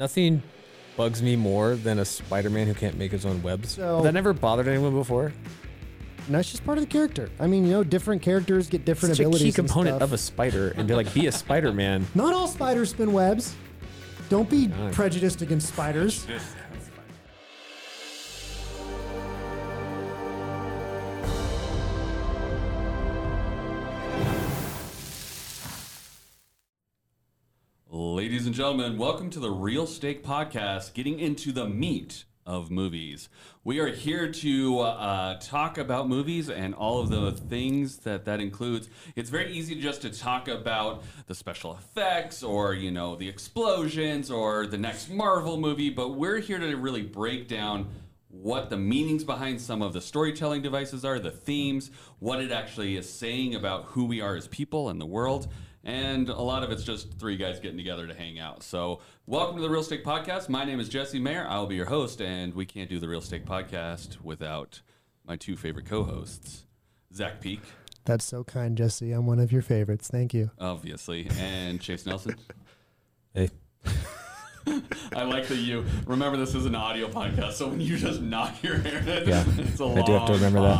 Nothing bugs me more than a Spider-Man who can't make his own webs. So- that never bothered anyone before. And that's just part of the character. I mean, you know, different characters get different Such a abilities. key and component of a spider, and to like be a Spider-Man. Not all spiders spin webs. Don't be prejudiced against spiders. gentlemen, welcome to the Real Steak Podcast, getting into the meat of movies. We are here to uh, talk about movies and all of the things that that includes. It's very easy just to talk about the special effects or, you know, the explosions or the next Marvel movie, but we're here to really break down what the meanings behind some of the storytelling devices are, the themes, what it actually is saying about who we are as people and the world. And a lot of it's just three guys getting together to hang out. So, welcome to the Real Steak Podcast. My name is Jesse Mayer. I will be your host, and we can't do the Real Steak Podcast without my two favorite co hosts, Zac Peak, That's so kind, Jesse. I'm one of your favorites. Thank you. obviously, and Chase Nelson. Hey, I like that you remember this is an audio podcast, so when you just knock your head, Yeah, it's a I do have to long remember that.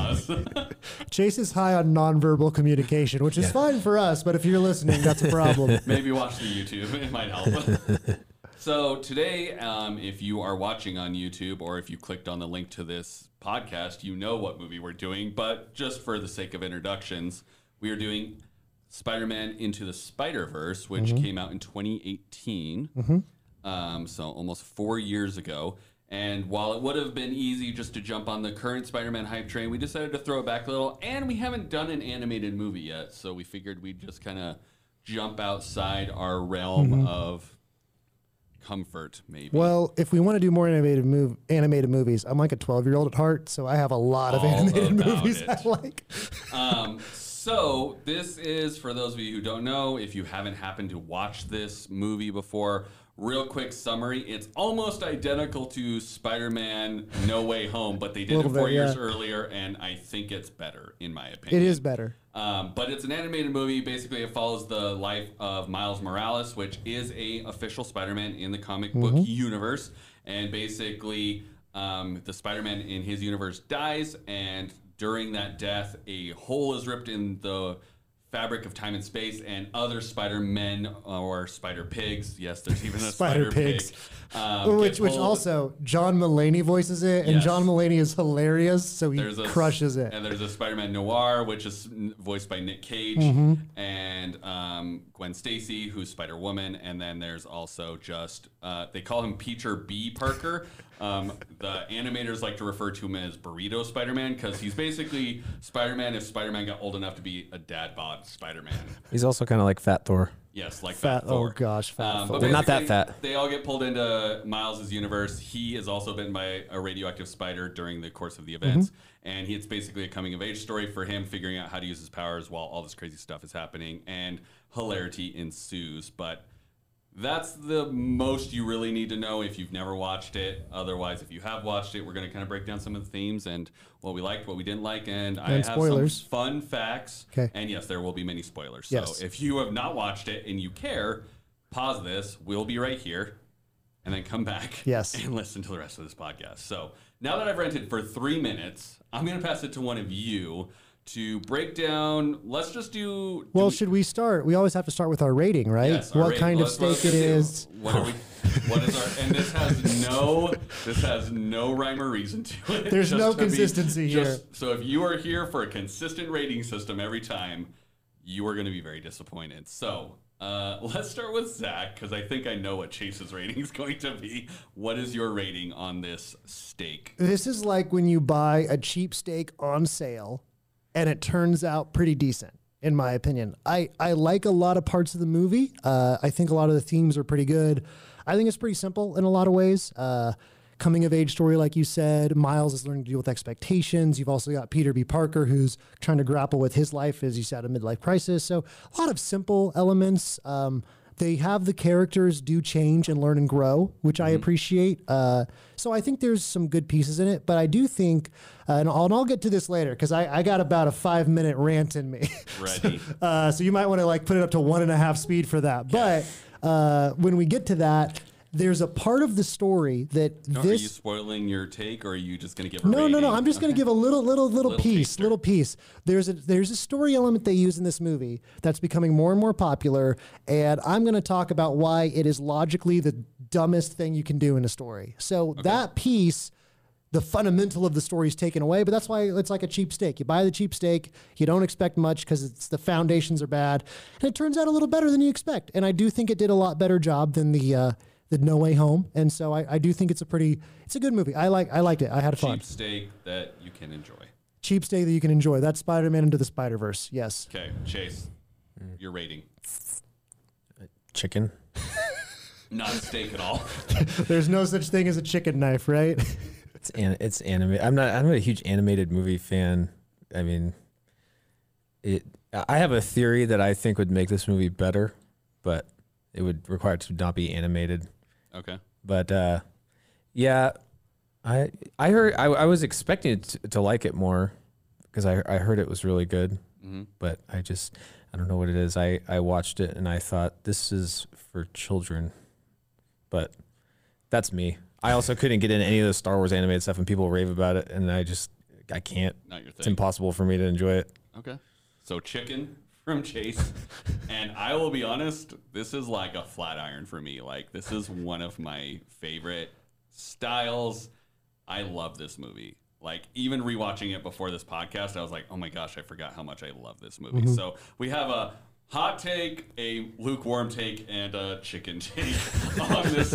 pause. Chase is high on nonverbal communication, which is Yeah. fine for us, but if you're listening, that's a problem. Maybe watch the YouTube. It might help. so today, um, if you are watching on YouTube or if you clicked on the link to this podcast, you know what movie we're doing. But just for the sake of introductions, we are doing Spider-Man Into the Spider-Verse, which came out in 2018. Um, so almost four years ago. And while it would have been easy just to jump on the current Spider-Man hype train, we decided to throw it back a little. And we haven't done an animated movie yet, so we figured we'd just kind of jump outside our realm of comfort, maybe. Well, if we want to do more animated move, animated movies, I'm like a 12 year old at heart, so I have a lot of All animated movies it. I like. um, so this is for those of you who don't know, if you haven't happened to watch this movie before. Real quick summary: It's almost identical to Spider-Man: No Way Home, but they did it four bit, years yeah. earlier, and I think it's better, in my opinion. It is better. Um, but it's an animated movie. Basically, it follows the life of Miles Morales, which is a official Spider-Man in the comic book universe. And basically, um, the Spider-Man in his universe dies, and during that death, a hole is ripped in the fabric of time and space, and other Spider-Men or Spider-Pigs. Yes, there's even a Spider Spider-Pig. Pigs. Um, which which also John Mulaney voices it, and Yes. John Mulaney is hilarious, so he a crushes it. And there's a Spider-Man Noir, which is voiced by Nick Cage, Mm-hmm. and um, Gwen Stacy, who's Spider Woman, and then there's also just uh, they call him Peter B. Parker. Um, the animators like to refer to him as Burrito Spider-Man because he's basically Spider-Man if Spider-Man got old enough to be a dad bod Spider-Man. he's also kind of like Fat Thor. Yes, like Fat- Fat, Thor. oh gosh, Fat Um, Thor. They're not that fat. They all get pulled into Miles's universe. He is also bitten by a radioactive spider during the course of the events, Mm-hmm. and he, it's basically a coming of age story for him figuring out how to use his powers while all this crazy stuff is happening, and hilarity ensues. But that's the most you really need to know if you've never watched it. Otherwise, if you have watched it, we're going to kind of break down some of the themes and what we liked, what we didn't like, and, I And have some fun facts. 'Kay. And yes, there will be many spoilers. Yes. So if you have not watched it and you care, pause this. We'll be right here, and then come back. Yes. And listen to the rest of this podcast. So now that I've rented for three minutes, I'm going to pass it to one of you to break down. Let's just do. Well, do- should we start? We always have to start with our rating, right? Yes, what rating. kind of Let's- steak it is? What are we? What is our? And this has no. This has no rhyme or reason to it. There's no to be- consistency just- here. So if you are here for a consistent rating system every time, you are going to be very disappointed. So. Uh, let's start with Zac because I think I know what Chase's rating is going to be. What is your rating on this steak? This is like when you buy a cheap steak on sale and it turns out pretty decent, in my opinion. I, I like a lot of parts of the movie. Uh, I think a lot of the themes are pretty good. I think it's pretty simple in a lot of ways. Uh, coming of age story, like you said. Miles is learning to deal with expectations. You've also got Peter B. Parker, who's trying to grapple with his life as he's at a midlife crisis. So a lot of simple elements. Um, they have the characters do change and learn and grow, which I appreciate. Uh, so I think there's some good pieces in it, but I do think, and, I'll, and I'll get to this later because I, I got about a five minute rant in me. Ready? Uh, so you might want to like put it up to one and a half speed for that. But uh, when we get to that, there's a part of the story that this. Are you spoiling your take, or are you just going to give a no, no, no. I'm just going to give a little, little, little, Little piece, taster. little piece. There's a there's a story element they use in this movie that's becoming more and more popular, and I'm going to talk about why it is logically the dumbest thing you can do in a story. So that piece. The fundamental of the story is taken away, but that's why it's like a cheap steak. You buy the cheap steak, you don't expect much because it's the foundations are bad, and it turns out a little better than you expect. And I do think it did a lot better job than the uh, the No Way Home, and so I, I do think it's a pretty it's a good movie. I like I liked it. I had fun cheap steak that you can enjoy. cheap steak that you can enjoy. That's Spider Man into the Spider Verse. Yes. Okay, Chase, your rating. Chicken. Not steak at all. There's no such thing as a chicken knife, right? It's an, it's anime. I'm not. I'm not a huge animated movie fan. I mean, it. I have a theory that I think would make this movie better, but it would require it to not be animated. Okay. But uh, yeah, I I heard I, I was expecting to, to like it more because I I heard it was really good, Mm-hmm. but I just I don't know what it is. I I watched it and I thought this is for children, but that's me. I also couldn't get into any of the Star Wars animated stuff, and people rave about it, and I just I can't. Not your thing. It's impossible for me to enjoy it. Okay. So chicken from Chase. and I will be honest, this is like a flat iron for me. Like this is one of my favorite styles. I love this movie. Like even rewatching it before this podcast, I was like, "Oh my gosh, I forgot how much I love this movie." Mm-hmm. So, we have a hot take, a lukewarm take, and a chicken take on this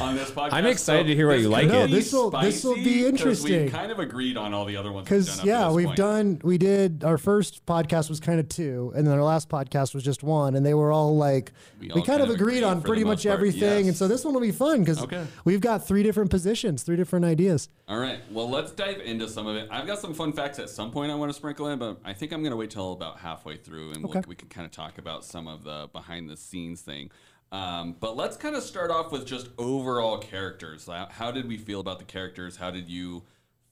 on this podcast. I'm excited to hear what you like be it. No, this'll- this'll be interesting. We kind of agreed on all the other ones. Because done up to yeah, this we've point. done we did our first podcast was kind of two, and then our last podcast was just one, and they were all like We we, all kind of agreed on pretty much part, everything, yes. and so this one will be fun because Okay. we've got three different positions, three different ideas. All right. Well, let's dive into some of it. I've got some fun facts at some point I want to sprinkle in, but I think I'm going to wait till about halfway through and Okay. we'll, we can kind of talk about some of the behind the scenes thing. Um, but let's kind of start off with just overall characters. How, how did we feel about the characters? How did you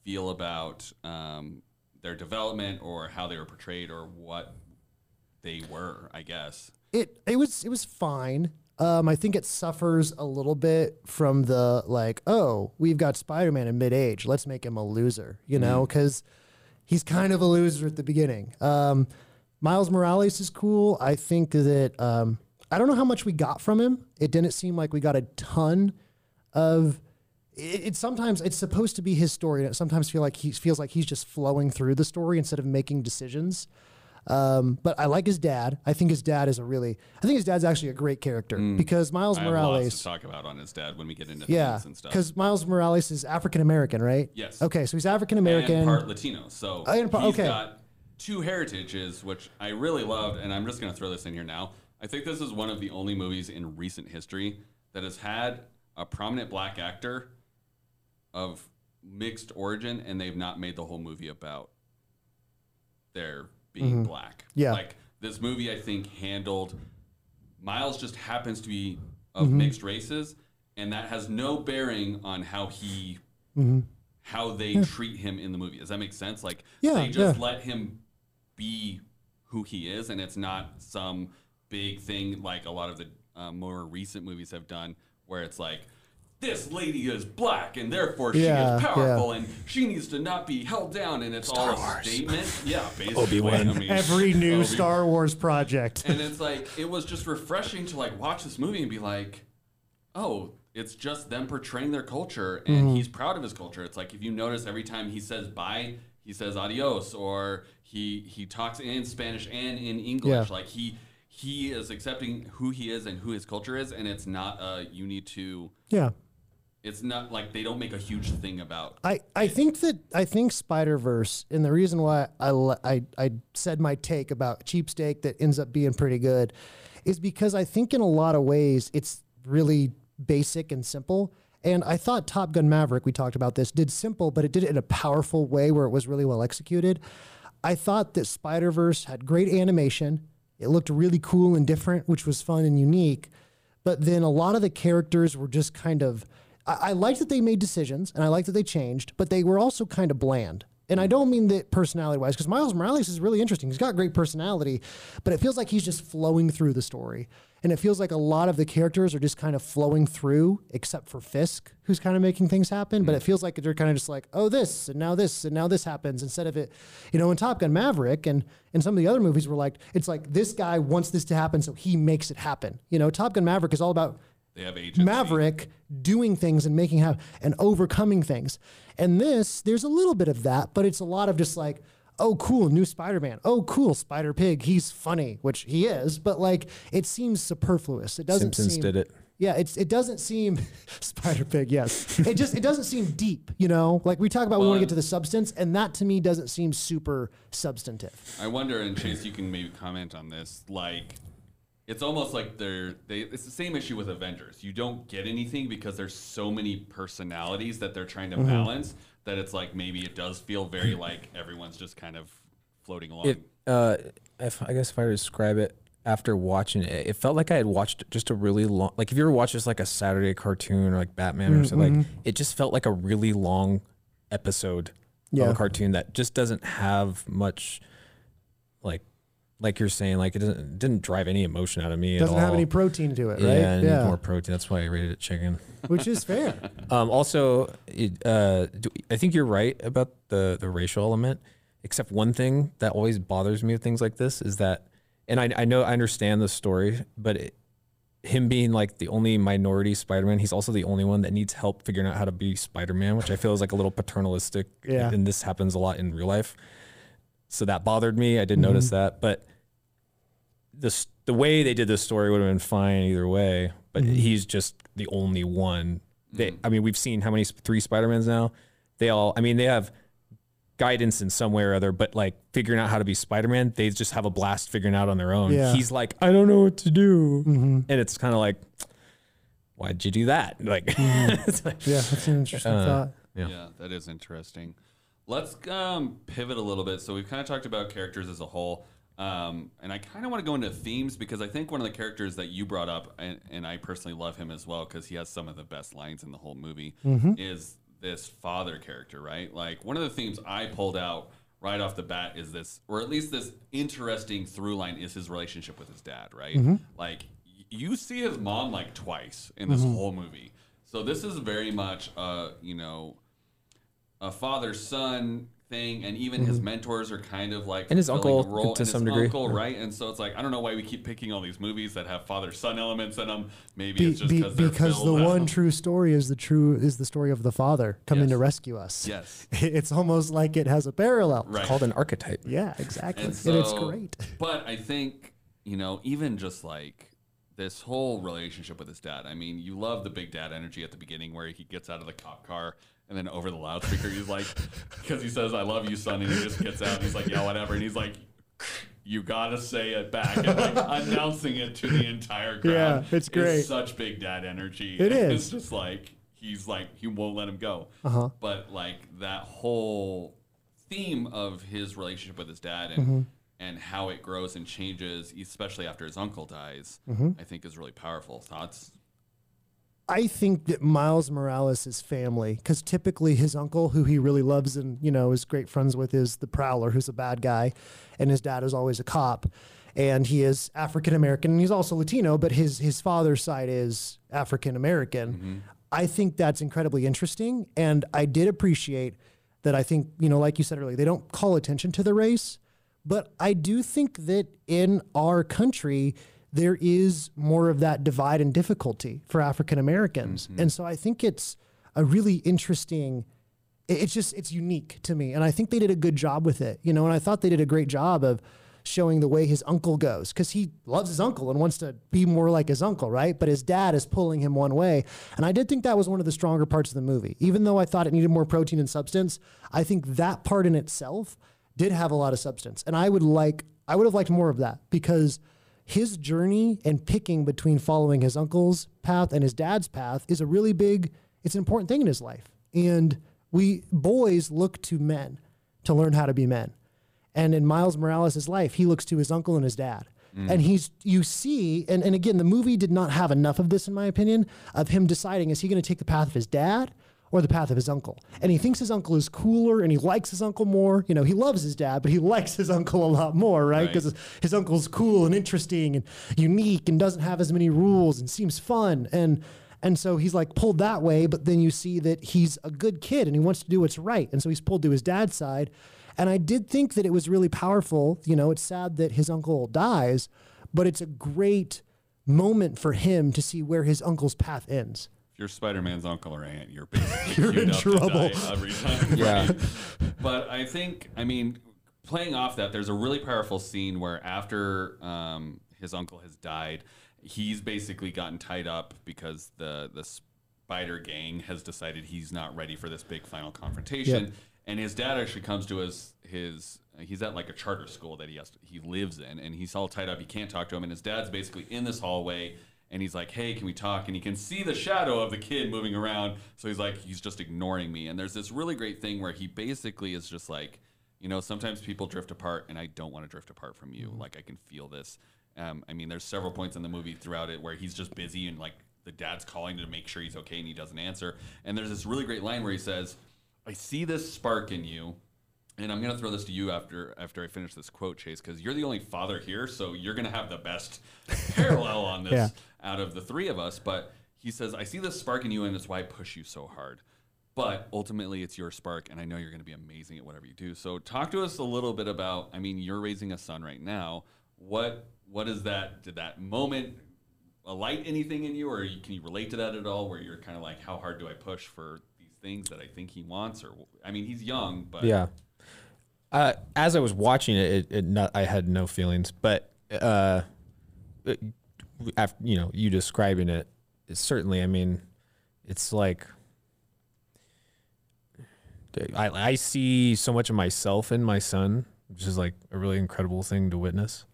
feel about um, their development or how they were portrayed or what they were, I guess? it it was it was fine. Um, I think it suffers a little bit from the like, oh, we've got Spider-Man in mid-age. Let's make him a loser, you know, because he's kind of a loser at the beginning. Um, Miles Morales is cool. I think that um, I don't know how much we got from him. It didn't seem like we got a ton of. It, it sometimes it's supposed to be his story, and it sometimes feel like he feels like he's just flowing through the story instead of making decisions. Um, but I like his dad. I think his dad is a really. I think his dad's actually a great character because Miles I Morales. to talk about on his dad when we get into Yeah, things and stuff. because Miles Morales is African American, right? Yes. Okay, so he's African American. and part Latino. So Oh, and he's okay. Two heritages, which I really loved, and I'm just going to throw this in here now. I think this is one of the only movies in recent history that has had a prominent black actor of mixed origin, and they've not made the whole movie about their being black. Mm-hmm. Yeah. like this movie, I think handled Miles just happens to be Mm-hmm. of mixed races, and that has no bearing on how he Mm-hmm. how they treat him in the movie. Does that make sense? Like Yeah, they just yeah. let him be who he is, and it's not some big thing like a lot of the uh, more recent movies have done, where it's like. This lady is black, and therefore she Yeah, is yeah. powerful, and she needs to not be held down. And it's all a statement. Yeah, basically. Obi-Wan. I mean, Every new Obi- Star Wars project. and it's like it was just refreshing to like watch this movie and be like, oh, it's just them portraying their culture, and Mm-hmm. he's proud of his culture. It's like if you notice every time he says bye, he says adios, or he he talks in Spanish and in English. Yeah. Like he he is accepting who he is and who his culture is, and it's not uh you need to. yeah. It's not like they don't make a huge thing about. I, I think that I think Spider Verse, and the reason why I, I I said my take about cheap steak that ends up being pretty good, is because I think in a lot of ways it's really basic and simple. And I thought Top Gun Maverick, we talked about this, did simple, but it did it in a powerful way where it was really well executed. I thought that Spider Verse had great animation. It looked really cool and different, which was fun and unique. But then a lot of the characters were just kind of. I, I liked that they made decisions and I liked that they changed, but they were also kind of bland. And I don't mean that personality wise, because Miles Morales is really interesting. He's got great personality, but it feels like he's just flowing through the story. And it feels like a lot of the characters are just kind of flowing through, except for Fisk, who's kind of making things happen. But it mm. feels like they're kind of just like, oh, this, and now this, and now this happens, instead of it, you know, in Top Gun Maverick and, and some of the other movies were like, it's like this guy wants this to happen, so he makes it happen. You know, Top Gun Maverick is all about They have agency. Maverick doing things and making happen and overcoming things. And this, there's a little bit of that, but it's a lot of just like, oh, cool, new Spider Man. Oh, cool, Spider Pig. He's funny, which he is, but like it seems superfluous. It doesn't Simpsons seem. did it. Yeah, it's it doesn't seem Spider Pig. Yes, it just it doesn't seem deep. You know, like we talk about, we want to get to the substance, and that to me doesn't seem super substantive. I wonder, and Chase, you can maybe comment on this. Like, it's almost like they're they. It's the same issue with Avengers. You don't get anything because there's so many personalities that they're trying to Mm-hmm. balance that it's like maybe it does feel very like everyone's just kind of floating along. It, uh, if, I guess if I were to describe it after watching it, it felt like I had watched just a really long. Like if you ever watch just like a Saturday cartoon or like Batman or something, like it just felt like a really long episode Yeah. of a cartoon that just doesn't have much, like, like you're saying, like it doesn't it didn't drive any emotion out of me. It doesn't at all. have any protein to it, right? Yeah, I need more protein. That's why I rated it chicken. which is fair. Um, also, it, uh, do, I think you're right about the the racial element. Except one thing that always bothers me with things like this is that, and I, I know I understand the story, but it, him being like the only minority Spider-Man, he's also the only one that needs help figuring out how to be Spider-Man, which I feel is like a little paternalistic. Yeah. And this happens a lot in real life. So that bothered me. I did notice that, but this the way they did this story would have been fine either way. But he's just the only one. They, I mean, we've seen how many three Spider-Mans now. They all, I mean, they have guidance in some way or other, but like figuring out how to be Spider-Man, they just have a blast figuring out on their own. Yeah. He's like, I don't know what to do, and it's kind of like, why'd you do that? Like, it's like- Yeah, that's an interesting Uh, thought. Yeah. Yeah, that is interesting. Let's um, pivot a little bit. So we've kind of talked about characters as a whole, um, and I kind of want to go into themes because I think one of the characters that you brought up, and, and I personally love him as well because he has some of the best lines in the whole movie, is this father character, right? Like one of the themes I pulled out right off the bat is this, or at least this interesting through line is his relationship with his dad, right? Like you see his mom like twice in this whole movie. So this is very much, uh, you know, a father son thing, and even his mm-hmm. mentors are kind of like And his uncle, role, to and some his degree. uncle, right? And so it's like I don't know why we keep picking all these movies that have father son elements in them. Maybe Be, it's just be- because they're because the one them. true story is the true is the story of the father coming Yes. to rescue us. Yes. It's almost like it has a parallel. Right. called an archetype. Yeah, exactly. And, And, it's great. But I think, you know, even just like this whole relationship with his dad. I mean, you love the big dad energy at the beginning where he gets out of the cop car and then over the loudspeaker, he's like, because he says, I love you, son. And he just gets out and he's like, yeah, whatever. And he's like, you gotta say it back and like announcing it to the entire crowd. Yeah, it's great. such big dad energy. It It's is. just like he's like he won't let him go. Uh-huh. But like that whole theme of his relationship with his dad and Mm-hmm. and how it grows and changes, especially after his uncle dies, Mm-hmm. I think is really powerful. Thoughts? I think that Miles Morales is family because typically his uncle, who he really loves and you know is great friends with, is the Prowler, who's a bad guy, and his dad is always a cop, and he is African American and he's also Latino, but his his father's side is African American. Mm-hmm. I think that's incredibly interesting, and I did appreciate that. I think you know, like you said earlier, they don't call attention to the race, but I do think that in our country, there is more of that divide and difficulty for African Americans. Mm-hmm. And so I think it's a really interesting it's just it's unique to me and I think they did a good job with it. You know, and I thought they did a great job of showing the way his uncle goes cuz he loves his uncle and wants to be more like his uncle, right? But his dad is pulling him one way. And I did think that was one of the stronger parts of the movie. Even though I thought it needed more protein and substance, I think that part in itself did have a lot of substance. And I would like I would have liked more of that because his journey and picking between following his uncle's path and his dad's path is a really big it's an important thing in his life. And we boys look to men to learn how to be men. And in miles morales' life he looks to his uncle and his dad. Mm. And he's you see and, and again the movie did not have enough of this in my opinion of him deciding is he going to take the path of his dad or the path of his uncle. And he thinks his uncle is cooler and he likes his uncle more. You know, he loves his dad, but he likes his uncle a lot more, right? Right. Because his, his uncle's cool and interesting and unique and doesn't have as many rules and seems fun. And and so he's like pulled that way, but then you see that he's a good kid and he wants to do what's right. And so he's pulled to his dad's side. And I did think that it was really powerful. You know, it's sad that his uncle dies, but it's a great moment for him to see where his uncle's path ends. If you're Spider-Man's uncle or aunt, you're basically You're in trouble. every time. Yeah. right? But I think, I mean, playing off that, there's a really powerful scene where after um, his uncle has died, he's basically gotten tied up because the the spider gang has decided he's not ready for this big final confrontation. Yep. And his dad actually comes to his his he's at like a charter school that he has to, he lives in, and he's all tied up. He can't talk to him, and his dad's basically in this hallway, and he's like, "Hey, can we talk?" And he can see the shadow of the kid moving around, so he's like, "He's just ignoring me." And there's this really great thing where he basically is just like, you know, sometimes people drift apart, and I don't want to drift apart from you. Like I can feel this. Um, I mean, there's several points in the movie throughout it where he's just busy and like the dad's calling to make sure he's okay, and he doesn't answer. And there's this really great line where he says, "I see this spark in you." And I'm gonna throw this to you after after I finish this quote, Chase, because you're the only father here, so you're gonna have the best parallel on this Yeah. out of the three of us. But he says, "I see this spark in you, and it's why I push you so hard." But ultimately, it's your spark, and I know you're going to be amazing at whatever you do. So, talk to us a little bit about. I mean, you're raising a son right now. What what is that? Did that moment alight anything in you, or you, can you relate to that at all? Where you're kind of like, how hard do I push for these things that I think he wants? Or I mean, he's young, but Yeah. Uh, as I was watching it, it, it not, I had no feelings, but uh, it, after you know you describing it, it's certainly. I mean, it's like I, I see so much of myself in my son, which is like a really incredible thing to witness.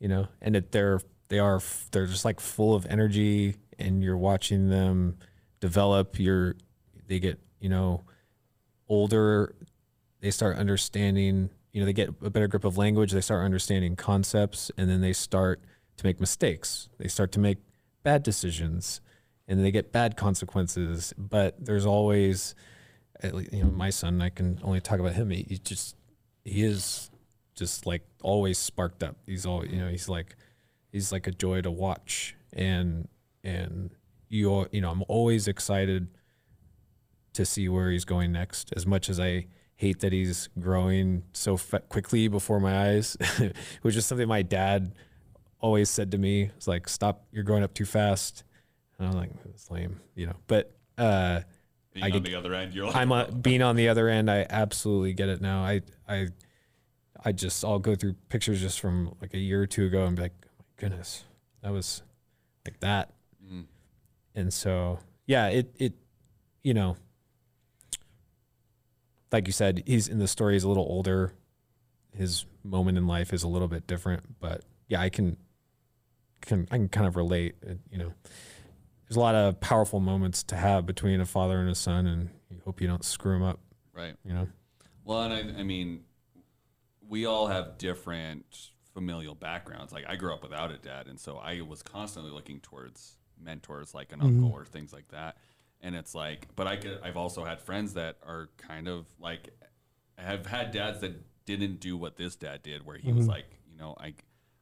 You know, and that they're they are they're just like full of energy, and you're watching them develop. You're they get you know older they start understanding you know they get a better grip of language they start understanding concepts and then they start to make mistakes. They start to make bad decisions and they get bad consequences. But there's always least, you know my son i can only talk about him he, he just he is just like always sparked up. He's all you know he's like he's like a joy to watch. And and you you know i'm always excited to see where he's going next. As much as I hate that he's growing so fa- quickly before my eyes, which is something my dad always said to me. It's like, "Stop! You're growing up too fast." And I'm like, "It's lame," you know. But uh, being I on get- the other end, you're like, I'm uh, being on the other end. I absolutely get it now. I I I just I'll go through pictures just from like a year or two ago and be like, oh my goodness, that was like that. Mm. And so yeah, it it you know, like you said, he's in the story. He's a little older. His moment in life is a little bit different, but yeah, I can can I can kind of relate. uh, You know, there's a lot of powerful moments to have between a father and a son, and you hope you don't screw them up. right. You know. Well, and I, I mean, we all have different familial backgrounds. Like I grew up without a dad, and so I was constantly looking towards mentors like an uncle or things like that. And it's like, but I could, I've also had friends that are kind of like, I have had dads that didn't do what this dad did, where he was mm-hmm. like, you know, I,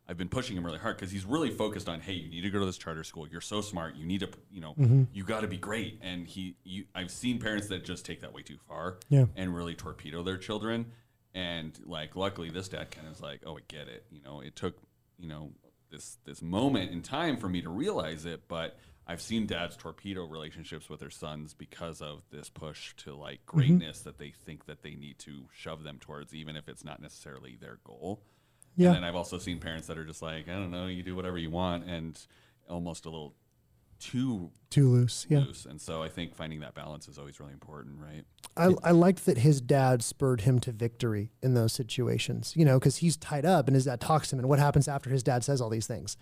I've been pushing him really hard because he's really focused on, hey, you need to go to this charter school. You're so smart. You need to, you know, mm-hmm. you got to be great. And he, you, I've seen parents that just take that way too far Yeah. and really torpedo their children. And like, luckily, this dad kind of is like, oh, I get it. You know, it took, you know, this this moment in time for me to realize it, but I've seen dads torpedo relationships with their sons because of this push to like mm-hmm. greatness that they think that they need to shove them towards, even if it's not necessarily their goal. Yeah. And then I've also seen parents that are just like, I don't know, you do whatever you want, and almost a little too Too loose. Yeah. loose. And so I think finding that balance is always really important, right? I, I liked that his dad spurred him to victory in those situations, you know, because he's tied up and his dad talks to him. And what happens after his dad says all these things?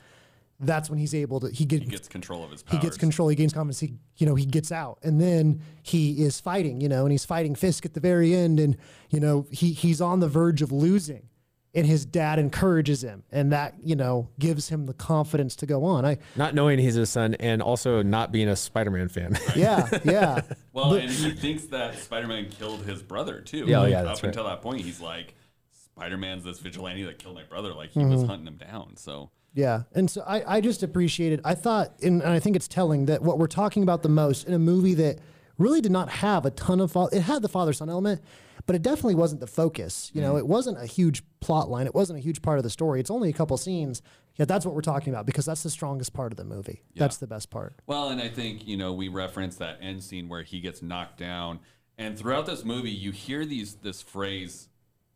That's when he's able to, he, get, He gets control of his powers. he gets control, he gains confidence, he, you know, he gets out. And then he is fighting, you know, and he's fighting Fisk at the very end. And, you know, he, he's on the verge of losing. and his dad encourages him, and that you know gives him the confidence to go on. I Not knowing he's his son and also not being a Spider-Man fan. yeah yeah Well, and he thinks that Spider-Man killed his brother too. Yeah, oh, Like, yeah, Up right. until that point, he's like, Spider-Man's this vigilante that killed my brother. Like he Mm-hmm. was hunting him down. So Yeah. And so I, I just appreciated, I thought, and and I think it's telling that what we're talking about the most in a movie that really did not have a ton of, fa- it had the father son element, but it definitely wasn't the focus. You know, mm. it wasn't a huge plot line. It wasn't a huge part of the story. It's only a couple scenes. Yet that's what we're talking about because that's the strongest part of the movie. That's the best part. Well, and I think, you know, we reference that end scene where he gets knocked down. And throughout this movie, you hear these this phrase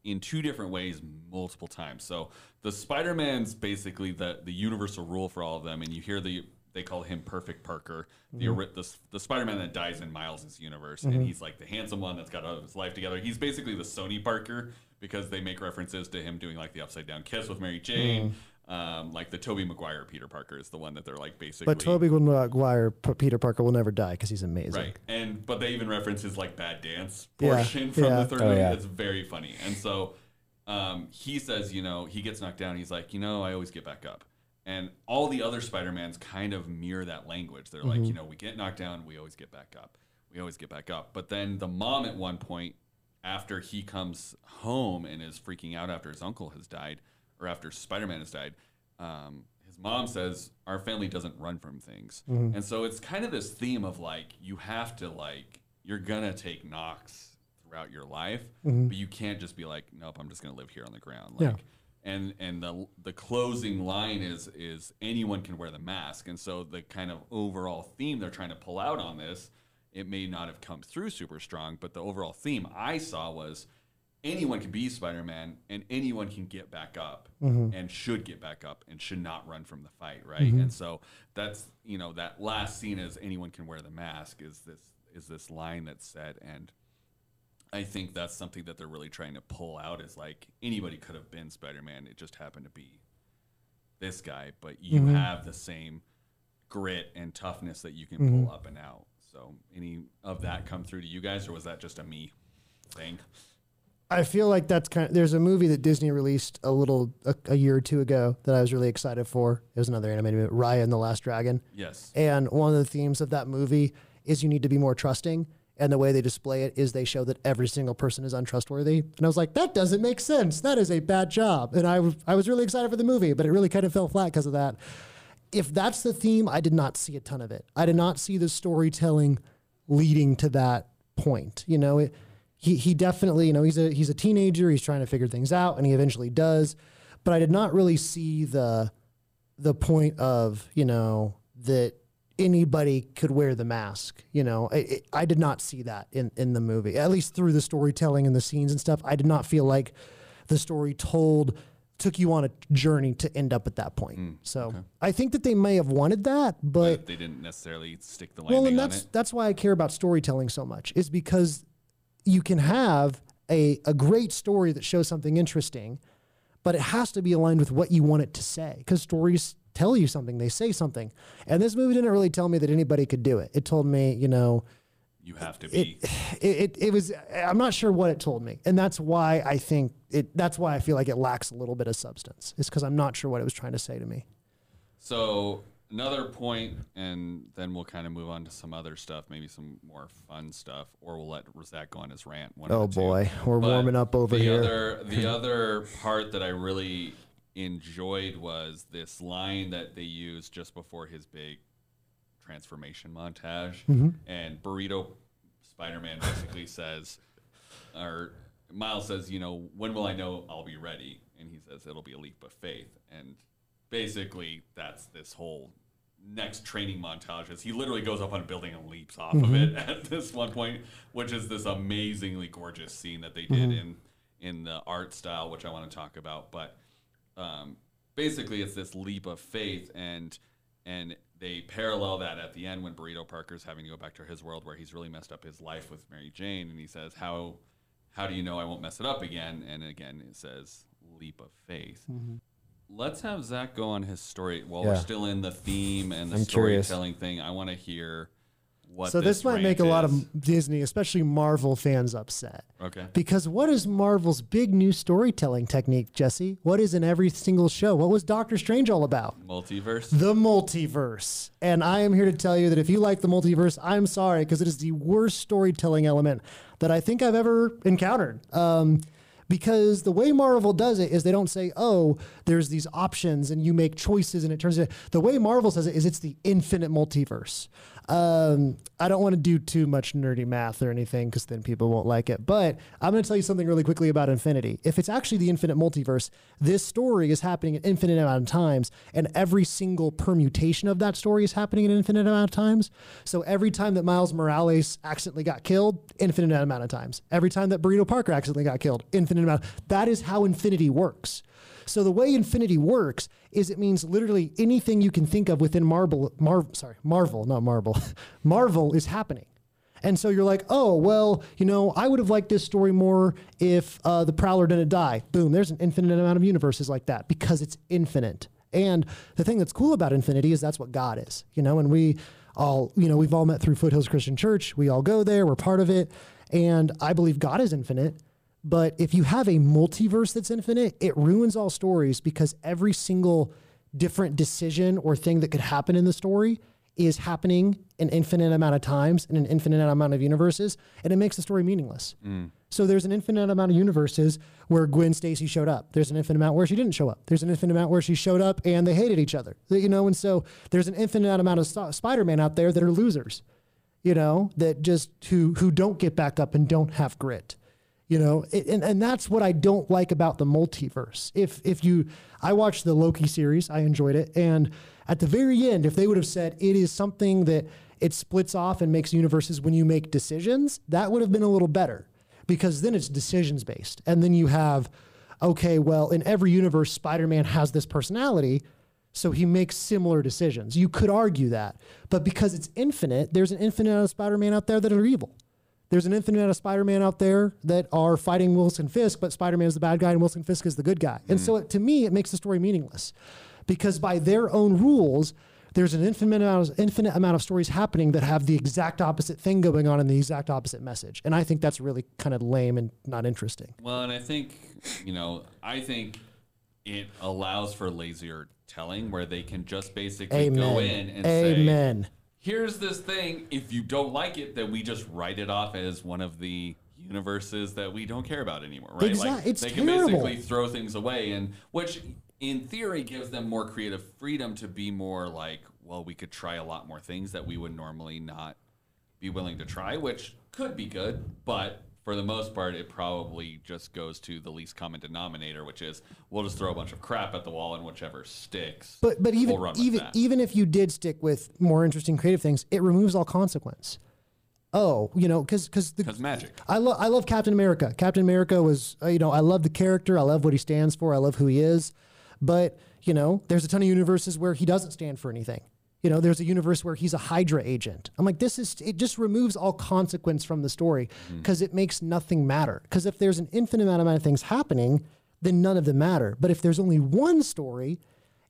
in two different ways multiple times. So the Spider-Man's basically the, the universal rule for all of them, and you hear the they call him Perfect Parker, the mm-hmm. ori- the, the Spider-Man that dies in Miles' universe, and mm-hmm. he's like the handsome one that's got all of his life together. He's basically the Sony Parker because they make references to him doing like the upside down kiss with Mary Jane. Mm. Um, like the Tobey Maguire Peter Parker is the one that they're like basically But Tobey Maguire, P- Peter Parker will never die because he's amazing. Right. And but they even reference his like bad dance Yeah, portion from yeah. the third Oh, movie. yeah. It's very funny. And so um, he says, you know, he gets knocked down. He's like, you know, I always get back up. And all the other Spider-Mans kind of mirror that language. They're Mm-hmm. like, you know, we get knocked down, we always get back up. We always get back up. But then the mom at one point, after he comes home and is freaking out after his uncle has died, or after Spider-Man has died, um, his mom says, "Our family doesn't run from things," and so it's kind of this theme of like you have to like you're gonna take knocks throughout your life, mm-hmm. but you can't just be like, "Nope, I'm just gonna live here on the ground." Like, Yeah. and and the the closing line is is anyone can wear the mask, and so the kind of overall theme they're trying to pull out on this, it may not have come through super strong, but the overall theme I saw was anyone can be Spider-Man and anyone can get back up mm-hmm. and should get back up and should not run from the fight, right? Mm-hmm. And so that's you know that last scene is anyone can wear the mask is this is this line that's said and I think that's something that they're really trying to pull out is like anybody could have been Spider-Man it just happened to be this guy but you mm-hmm. have the same grit and toughness that you can pull mm-hmm. up and out. So any of that come through to you guys or was that just a me thing? I feel like that's kind of, there's a movie that Disney released a little, a, a year or two ago that I was really excited for. It was another animated movie, Raya and the Last Dragon. Yes. And one of the themes of that movie is you need to be more trusting. And the way they display it is they show that every single person is untrustworthy. And I was like, that doesn't make sense. That is a bad job. And I, w- I was really excited for the movie, but it really kind of fell flat because of that. If that's the theme, I did not see a ton of it. I did not see the storytelling leading to that point. You know, it, he, he definitely, you know, he's a, he's a teenager. He's trying to figure things out and he eventually does. But I did not really see the, the point of you know that anybody could wear the mask you know I, I did not see that in, in the movie at least through the storytelling and the scenes and stuff i did not feel like the story told took you on a journey to end up at that point mm, so i think that they may have wanted that but But they didn't necessarily stick the landing well, and that's that's why I care about storytelling so much. Is because you can have a a great story that shows something interesting, but it has to be aligned with what you want it to say. Because stories tell you something, they say something, and this movie didn't really tell me that anybody could do it. It told me, you know, You have to be. it, it, it was i'm not sure what it told me and that's why i think it that's why i feel like it lacks a little bit of substance is because i'm not sure what it was trying to say to me So another point, and then we'll kind of move on to some other stuff, maybe some more fun stuff, or we'll let Zac go on his rant. One oh boy we're But warming up over the here Other, the other part that I really enjoyed was this line that they used just before his big transformation montage. Mm-hmm. And Burrito Spider Man basically says, or Miles says, you know, when will I know I'll be ready? And he says, it'll be a leap of faith. And basically, that's this whole next training montage is he literally goes up on a building and leaps off of it at this one point, which is this amazingly gorgeous scene that they did in in the art style, which I want to talk about. But um, basically, it's this leap of faith, and and they parallel that at the end when Burrito Parker's having to go back to his world where he's really messed up his life with Mary Jane, and he says, "How how do you know I won't mess it up again?" And again, it says leap of faith. Let's have Zac go on his story while we're still in the theme and the I'm curious. storytelling thing. I want to hear what. So this, might make a lot is. of Disney, especially Marvel fans, upset. Okay. Because what is Marvel's big new storytelling technique, Jesse? What is in every single show? What was Doctor Strange all about? multiverse. The multiverse. And I am here to tell you that if you like the multiverse, I'm sorry, because it is the worst storytelling element that I think I've ever encountered. Um, because the way Marvel does it is they don't say, oh, there's these options and you make choices and it turns out. The way Marvel says it is it's the infinite multiverse. Um, I don't want to do too much nerdy math or anything because then people won't like it. But I'm going to tell you something really quickly about Infinity. If it's actually the infinite multiverse, this story is happening an infinite amount of times, and every single permutation of that story is happening an infinite amount of times. So every time that Miles Morales accidentally got killed, infinite amount of times. Every time that Burrito Parker accidentally got killed, infinite amount. That is how Infinity works. So the way Infinity works is it means literally anything you can think of within Marvel, Mar- sorry, Marvel, not Marvel, Marvel is happening. And so you're like, oh, well, you know, I would have liked this story more if uh, the Prowler didn't die. Boom, there's an infinite amount of universes like that because it's infinite. And the thing that's cool about infinity is that's what God is, you know, and we all, you know, we've all met through Foothills Christian Church. We all go there, we're part of it. And I believe God is infinite. But if you have a multiverse that's infinite, it ruins all stories because every single different decision or thing that could happen in the story is happening an infinite amount of times in an infinite amount of universes, and it makes the story meaningless. Mm. So there's an infinite amount of universes where Gwen Stacy showed up. There's an infinite amount where she didn't show up. There's an infinite amount where she showed up and they hated each other. You know, and so there's an infinite amount of St- Spider-Man out there that are losers. You know, that just who who don't get back up and don't have grit you know and, and that's what i don't like about the multiverse. If if you i watched the loki series i enjoyed it and at the very end if they would have said it is something that it splits off and makes universes when you make decisions that would have been a little better because then it's decisions based and then you have okay well in every universe spider-man has this personality so he makes similar decisions. You could argue that but because it's infinite there's an infinite amount of spider-man out there that are evil there's an infinite amount of Spider-Man out there that are fighting Wilson Fisk, but Spider-Man is the bad guy and Wilson Fisk is the good guy. And so it, to me, it makes the story meaningless because by their own rules, there's an infinite amount, of, infinite amount of stories happening that have the exact opposite thing going on and the exact opposite message. And I think that's really kind of lame and not interesting. Well, and I think, you know, I think it allows for lazier telling where they can just basically go in Amen. and say, Amen. Here's this thing. If you don't like it, then we just write it off as one of the universes that we don't care about anymore, right? Exact- it's they can terrible. basically throw things away, and which in theory gives them more creative freedom to be more like, well, we could try a lot more things that we would normally not be willing to try, which could be good, but for the most part, it probably just goes to the least common denominator, which is we'll just throw a bunch of crap at the wall and whichever sticks. But but even we'll even even if you did stick with more interesting creative things, it removes all consequence. Oh, you know, because because the because magic. I love I love Captain America. Captain America was uh, you know I love the character. I love what he stands for. I love who he is. But you know, there's a ton of universes where he doesn't stand for anything. You know, there's a universe where he's a Hydra agent. I'm like, this is it. Just removes all consequence from the story hmm. because it makes nothing matter. Because if there's an infinite amount of things happening, then none of them matter. But if there's only one story,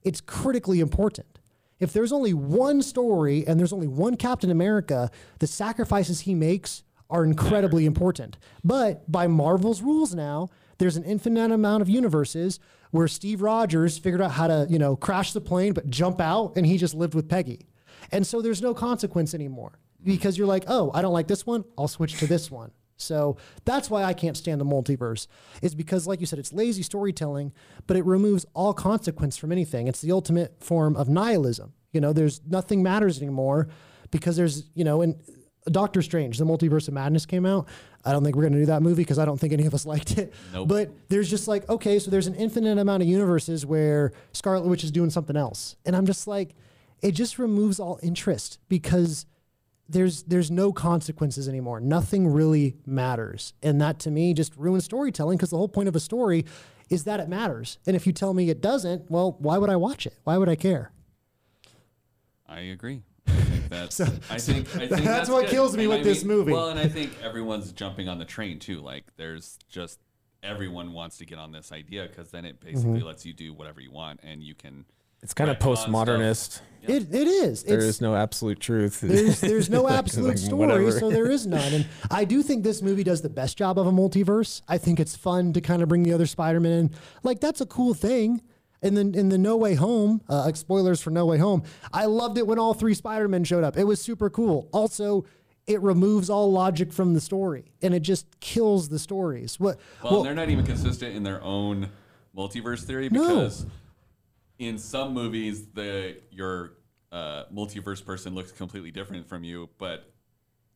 it's critically important. If there's only one story and there's only one Captain America, the sacrifices he makes are incredibly important. But by Marvel's rules now, there's an infinite amount of universes where Steve Rogers figured out how to, you know, crash the plane but jump out and he just lived with Peggy. And so there's no consequence anymore because you're like, "Oh, I don't like this one, I'll switch to this one." So that's why I can't stand the multiverse. Is because, like you said, it's lazy storytelling, but it removes all consequence from anything. It's the ultimate form of nihilism. You know, there's nothing matters anymore because there's, you know, in Doctor Strange, the Multiverse of Madness came out. I don't think we're going to do that movie because I don't think any of us liked it. Nope. But there's just like, okay, so there's an infinite amount of universes where Scarlet Witch is doing something else, and I'm just like, it just removes all interest because there's there's no consequences anymore. Nothing really matters, and that to me just ruins storytelling because the whole point of a story is that it matters. And if you tell me it doesn't, well, why would I watch it? Why would I care? I agree. I think that's. I think, I think that's that's what good. kills me And with I this mean- movie. Well, and I think everyone's jumping on the train too. Like, there's just everyone wants to get on this idea because then it Mm-hmm. basically lets you do whatever you want, and you can It's kind of retcon stuff. postmodernist. It, it is. There It's, is no absolute truth. There's there's no Like, absolute story, whatever. so there is none. And I do think this movie does the best job of a multiverse. I think it's fun to kind of bring the other Spider-Man in. Like that's a cool thing. And then in the No Way Home, uh, spoilers for No Way Home, I loved it when all three Spider-Men showed up. It was super cool. Also, it removes all logic from the story and it just kills the stories. What? Well, they're not even consistent in their own multiverse theory No. because in some movies the your uh, multiverse person looks completely different from you, but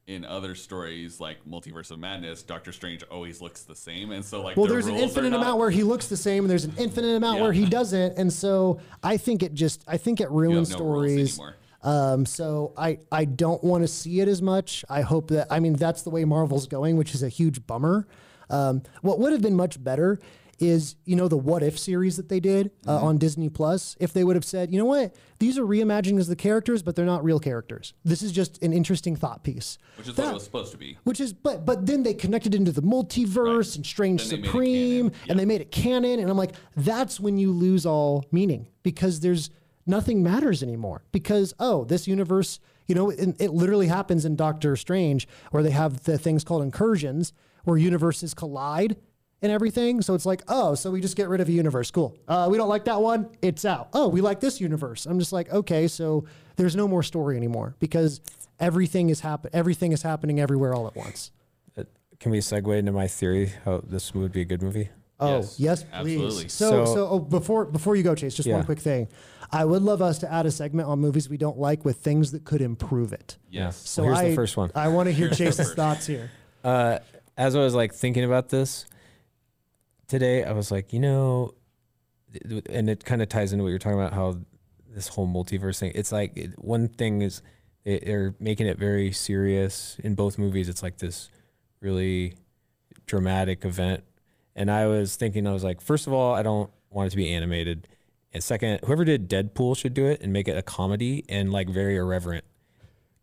in other stories like Multiverse of Madness, Doctor Strange always looks the same, and so like Well, there's an infinite amount where he looks the same, and there's an infinite amount Yeah. where he doesn't, and so I think it just I think it ruins no stories. Um, so I I don't want to see it as much. I hope that I mean that's the way Marvel's going, which is a huge bummer. Um, what would have been much better is you know the What If series that they did uh, Mm-hmm. on Disney Plus. If they would have said, you know what, these are reimaginings of the characters, but they're not real characters. This is just an interesting thought piece. which is That- what it was supposed to be. which is, but but then they connected into the multiverse and Strange Then they made it Supreme, and they made it canon. And I'm like, that's when you lose all meaning because there's nothing matters anymore. Because oh, this universe, you know, it, it literally happens in Doctor Strange where they have the things called incursions where universes collide and everything. So it's like, oh, so we just get rid of a universe. Cool. Uh, we don't like that one. It's out. Oh, we like this universe. I'm just like, okay, so there's no more story anymore because everything is happen. Everything is happening everywhere all at once. Uh, Can we segue into my theory how this would be a good movie? Oh Yes, yes, please. absolutely. So, so, So- oh, before before you go, Chase, just one quick thing. I would love us to add a segment on movies we don't like with things that could improve it. Yes. So Well, here's I, the first one. I want to hear Here's Chase's thoughts here. Uh, as I was like thinking about this today, I was like, you know, and it kind of ties into what you're talking about, how this whole multiverse thing. It's like one thing is they- they're making it very serious in both movies. It's like this really dramatic event, and I was thinking, I was like, first of all, I don't want it to be animated, and second, whoever did Deadpool should do it and make it a comedy and like very irreverent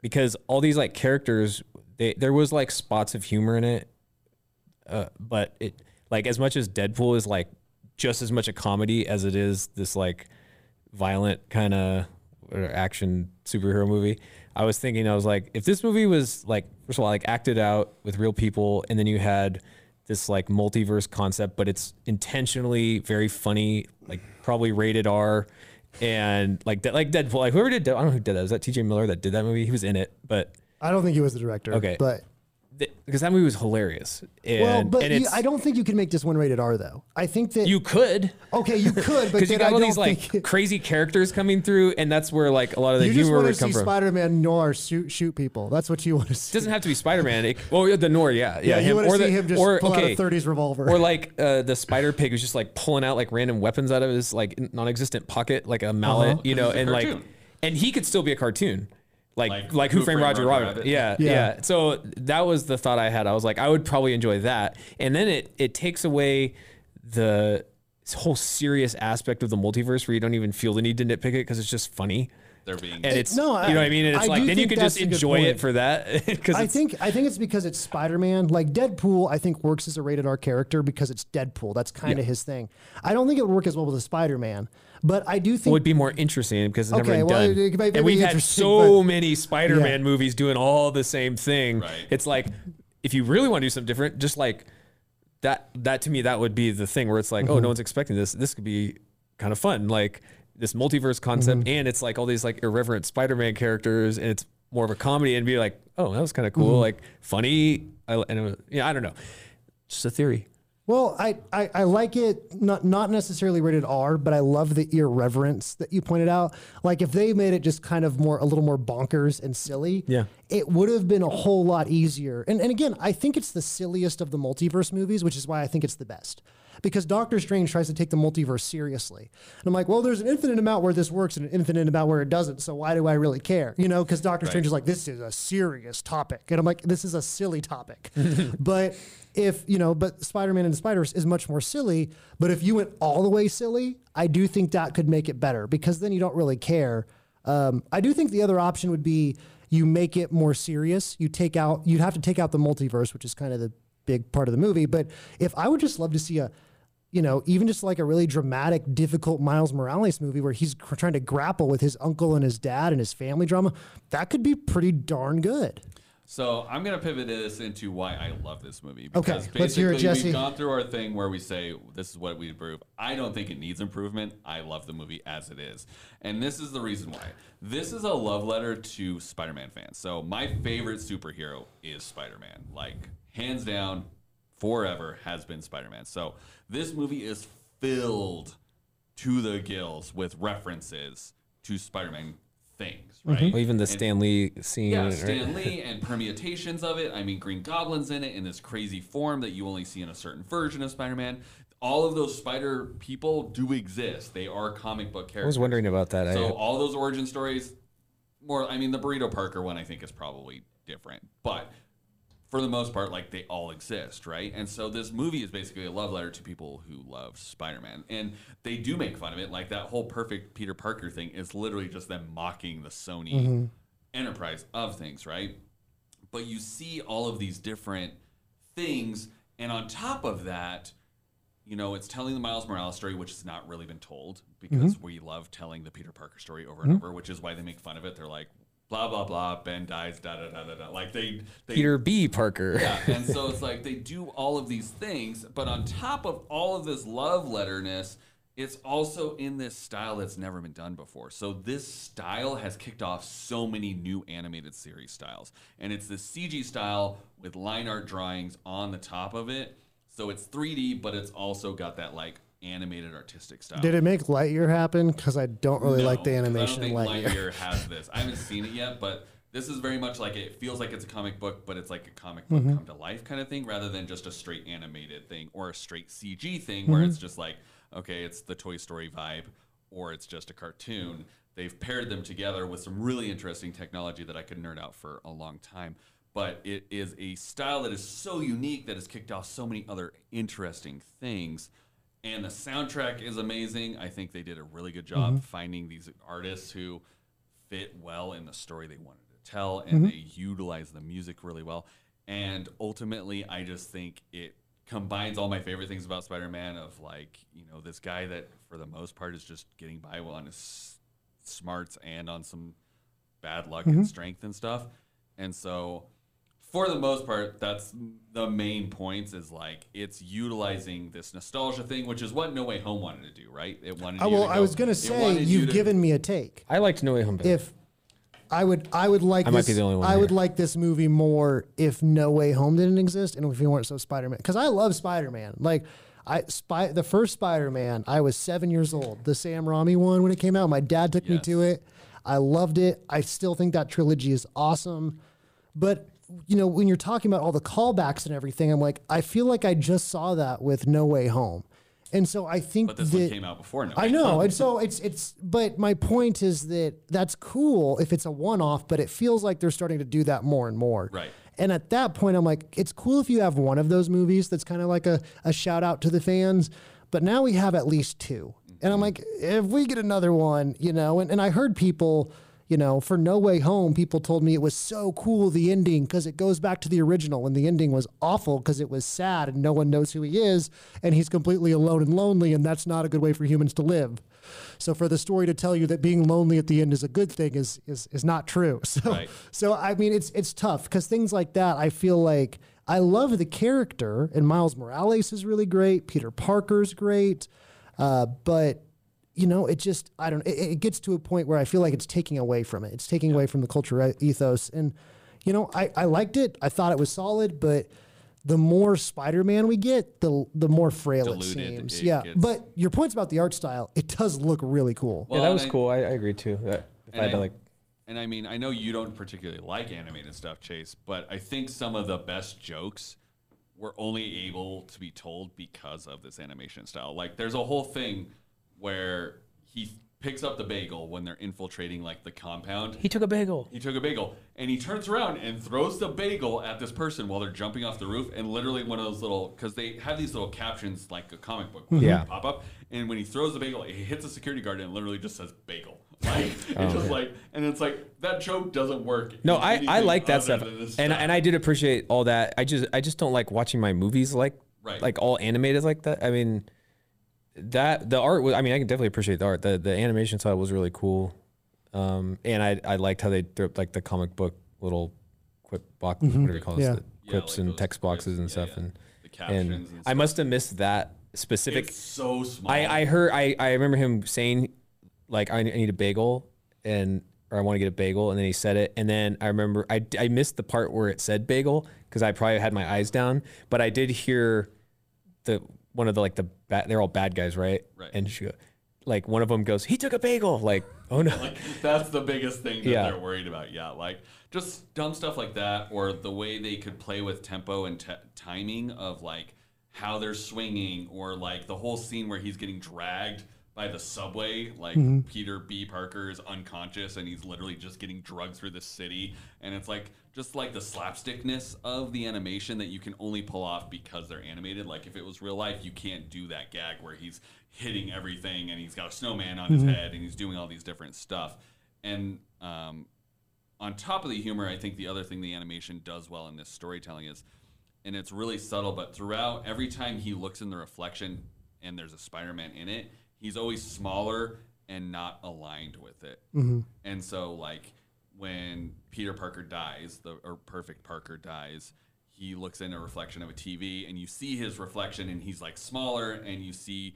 because all these like characters they there was like spots of humor in it uh, but it like as much as deadpool is like just as much a comedy as it is this like violent kind of action superhero movie i was thinking i was like if this movie was like first of all like acted out with real people and then you had this like multiverse concept but it's intentionally very funny like probably rated r and like De- like deadpool like whoever did De- i don't know who did that was that tj miller that did that movie he was in it but I don't think he was the director. Okay. but because that movie was hilarious and, well, but and you, I don't think you can make this one rated R though. I think that you could okay, you could, but because you then I got all these like think crazy characters coming through and that's where like a lot of the you just humor want to would come see from Spider-Man noir shoot shoot people. That's what you want to see. It doesn't have to be Spider-Man. It, well, yeah, the Nor, yeah, yeah, yeah, you him, want to or see the, him just or pull okay, out a 30s revolver. or like uh, the Spider Pig who's just like pulling out like random weapons out of his like non-existent pocket, like a mallet, Uh-huh. you know, He's a and like, and he could still be a cartoon. Like, Like like, Who Framed Roger Rabbit? Rabbit? Yeah, Yeah. yeah, So that was the thought I had. I was like, I would probably enjoy that, and then it it takes away the whole serious aspect of the multiverse where you don't even feel the need to nitpick it because it's just funny. They're being And it's no, you know what I mean. And it's I like then you think can just enjoy it for that because I think I think it's because it's Spider-Man. Like Deadpool, I think works as a rated R character because it's Deadpool. That's kind of his thing. I don't think it would work as well with a Spider-Man, but I do think it would be more interesting because it's never Okay, been well, done. it might be and we've had so but- many Spider-Man movies doing all the same thing. Right. It's like if you really want to do something different, just like that. That to me, that would be the thing where it's like, Mm-hmm. oh, no one's expecting this. This could be kind of fun, like this multiverse concept, Mm-hmm. and it's like all these like irreverent Spider-Man characters, and it's more of a comedy, and be like, oh, that was kind of cool, Mm-hmm. like funny. I, and it was, yeah, I don't know, just a theory. Well, I, I, I like it, not not necessarily rated R, but I love the irreverence that you pointed out. Like if they made it just kind of more a little more bonkers and silly, Yeah. it would have been a whole lot easier. And and again, I think it's the silliest of the multiverse movies, which is why I think it's the best. Because Doctor Strange tries to take the multiverse seriously. And I'm like, well, there's an infinite amount where this works and an infinite amount where it doesn't. So why do I really care? You know, because Doctor Strange is like, this is a serious topic. And I'm like, this is a silly topic. but if, you know, but Spider Man and the Spider Verse is much more silly. But if you went all the way silly, I do think that could make it better because then you don't really care. Um, I do think the other option would be you make it more serious. You take out, you'd have to take out the multiverse, which is kind of the big part of the movie. But if I would just love to see a you know, even just like a really dramatic, difficult Miles Morales movie where he's cr- trying to grapple with his uncle and his dad and his family drama, that could be pretty darn good. So I'm gonna pivot this into why I love this movie. Okay, Because let's hear it, basically Jesse. We've gone through our thing where we say this is what we improve. I don't think it needs improvement. I love the movie as it is, and this is the reason why. This is a love letter to Spider-Man fans. So my favorite superhero is Spider-Man. Like hands down, forever has been Spider-Man. So this movie is filled to the gills with references to Spider-Man things, mm-hmm. right? Well, even the And- Stan Lee scene. yeah, right? Stan Lee and permutations of it. I mean, Green Goblin's in it in this crazy form that you only see in a certain version of Spider-Man. All of those spider people do exist. They are comic book characters. I was wondering about that. So I, all those origin stories, more. I mean, the Burrito Parker one I think is probably different, but for the most part, like they all exist, right? And so this movie is basically a love letter to people who love Spider-Man, and they do make fun of it. Like that whole perfect Peter Parker thing is literally just them mocking the Sony mm-hmm. enterprise of things, right? But you see all of these different things, and on top of that, you know, it's telling the Miles Morales story, which has not really been told because mm-hmm. we love telling the Peter Parker story over and mm-hmm. over, which is why they make fun of it. They're like, blah blah blah, Ben dies, da da da da da. Like they, they Peter B. Parker. yeah, and so it's like they do all of these things, but on top of all of this love letterness, it's also in this style that's never been done before. So this style has kicked off so many new animated series styles, and it's this CG style with line art drawings on the top of it. So it's 3D, but it's also got that like animated artistic style. Did it make Lightyear happen? Because I don't really like the animation I don't think Lightyear. Lightyear has this. I haven't seen it yet, but this is very much like it feels like it's a comic book, but it's like a comic book Mm-hmm. come to life kind of thing, rather than just a straight animated thing or a straight CG thing where Mm-hmm. it's just like, okay, it's the Toy Story vibe, or it's just a cartoon. They've paired them together with some really interesting technology that I could nerd out for a long time. But it is a style that is so unique that has kicked off so many other interesting things and the soundtrack is amazing. I think they did a really good job Mm-hmm. finding these artists who fit well in the story they wanted to tell, and they utilize the music really well. And ultimately, I just think it combines all my favorite things about Spider-Man of like you know this guy that for the most part is just getting by on his smarts and on some bad luck and strength and stuff. And so for the most part, that's the main points. Is like it's utilizing this nostalgia thing, which is what No Way Home wanted to do, right? It wanted. Oh, you well, to I go- was gonna say wanted you you've to- given me a take. I liked No Way Home better. If I would, I would like. I might this, be the only one I would like this movie more if No Way Home didn't exist and if we weren't so Spider Man. Because I love Spider Man. Like I, spy the first Spider Man. I was seven years old. The Sam Raimi one when it came out. My dad took me to it. I loved it. I still think that trilogy is awesome. But you know, when you're talking about all the callbacks and everything, I'm like, I feel like I just saw that with No Way Home. And so I think But this that one came out before No I know, Home. and so it's it's. But my point is that that's cool if it's a one-off, but it feels like they're starting to do that more and more. Right. And at that point, I'm like, it's cool if you have one of those movies that's kind of like a, a shout out to the fans. But now we have at least two, and I'm mm-hmm. like, if we get another one, you know, and, and I heard people. You know, for No Way Home, people told me it was so cool the ending because it goes back to the original, and the ending was awful because it was sad and no one knows who he is, and he's completely alone and lonely, and that's not a good way for humans to live. So for the story to tell you that being lonely at the end is a good thing is is is not true. So Right. so I mean it's it's tough because things like that I feel like I love the character and Miles Morales is really great. Peter Parker's great, uh, but you know it just I don't it, it gets to a point where I feel like it's taking away from it. It's taking away from the culture uh, ethos and you know I I liked it. I thought it was solid, but the more Spider-Man we get, the the more frail Diluted it seems. it yeah, gets. but your points about the art style, it does look really cool. yeah, that was I- cool. I, I agree too. That if I And had to I- like, And I mean, I know you don't particularly like animated stuff, Chase, but I think some of the best jokes were only able to be told because of this animation style. Like, there's a whole thing where he picks up the bagel when they're infiltrating like the compound. he took a bagel. He took a bagel and he turns around and throws the bagel at this person while they're jumping off the roof. And literally, one of those little because they have these little captions like a comic book hmm. when they Yeah. pop up. And when he throws the bagel, it hits a security guard and it literally just says bagel. Like oh, it's just like, and it's like that joke doesn't work. No, I, I like that stuff, and style. and I did appreciate all that. I just I just don't like watching my movies like Right. like all animated like that. I mean, that the art was. I mean, I can definitely appreciate the art. The the animation side was really cool, um, and I I liked how they threw like the comic book little quip box, whatever you call it, Yeah. the Yeah, quips like and text boxes quips, and stuff, yeah. and The captions and, and I must have missed that specific. It's so small. I I heard I I remember him saying like I, I need a bagel and or I want to get a bagel and then he said it and then I remember I I missed the part where it said bagel because I probably had my eyes down but I did hear the one of the like the bad they're all bad guys right Right. and she go- like one of them goes he took a bagel like oh no like that's the biggest thing that Yeah. they're worried about. Yeah, like just dumb stuff like that, or the way they could play with tempo and t- timing of like how they're swinging, or like the whole scene where he's getting dragged by the subway, like mm-hmm. Peter B. Parker is unconscious and he's literally just getting drugged through the city, and it's like just like the slapstickness of the animation that you can only pull off because they're animated. Like if it was real life, you can't do that gag where he's hitting everything and he's got a snowman on his head and he's doing all these different stuff. And um, on top of the humor, I think the other thing the animation does well in this storytelling is, and it's really subtle, but throughout, every time he looks in the reflection and there's a Spider Man in it, he's always smaller and not aligned with it. And so, like, when Peter Parker dies, the or Perfect Parker dies, he looks in a reflection of a TV, and you see his reflection, and he's like smaller, and you see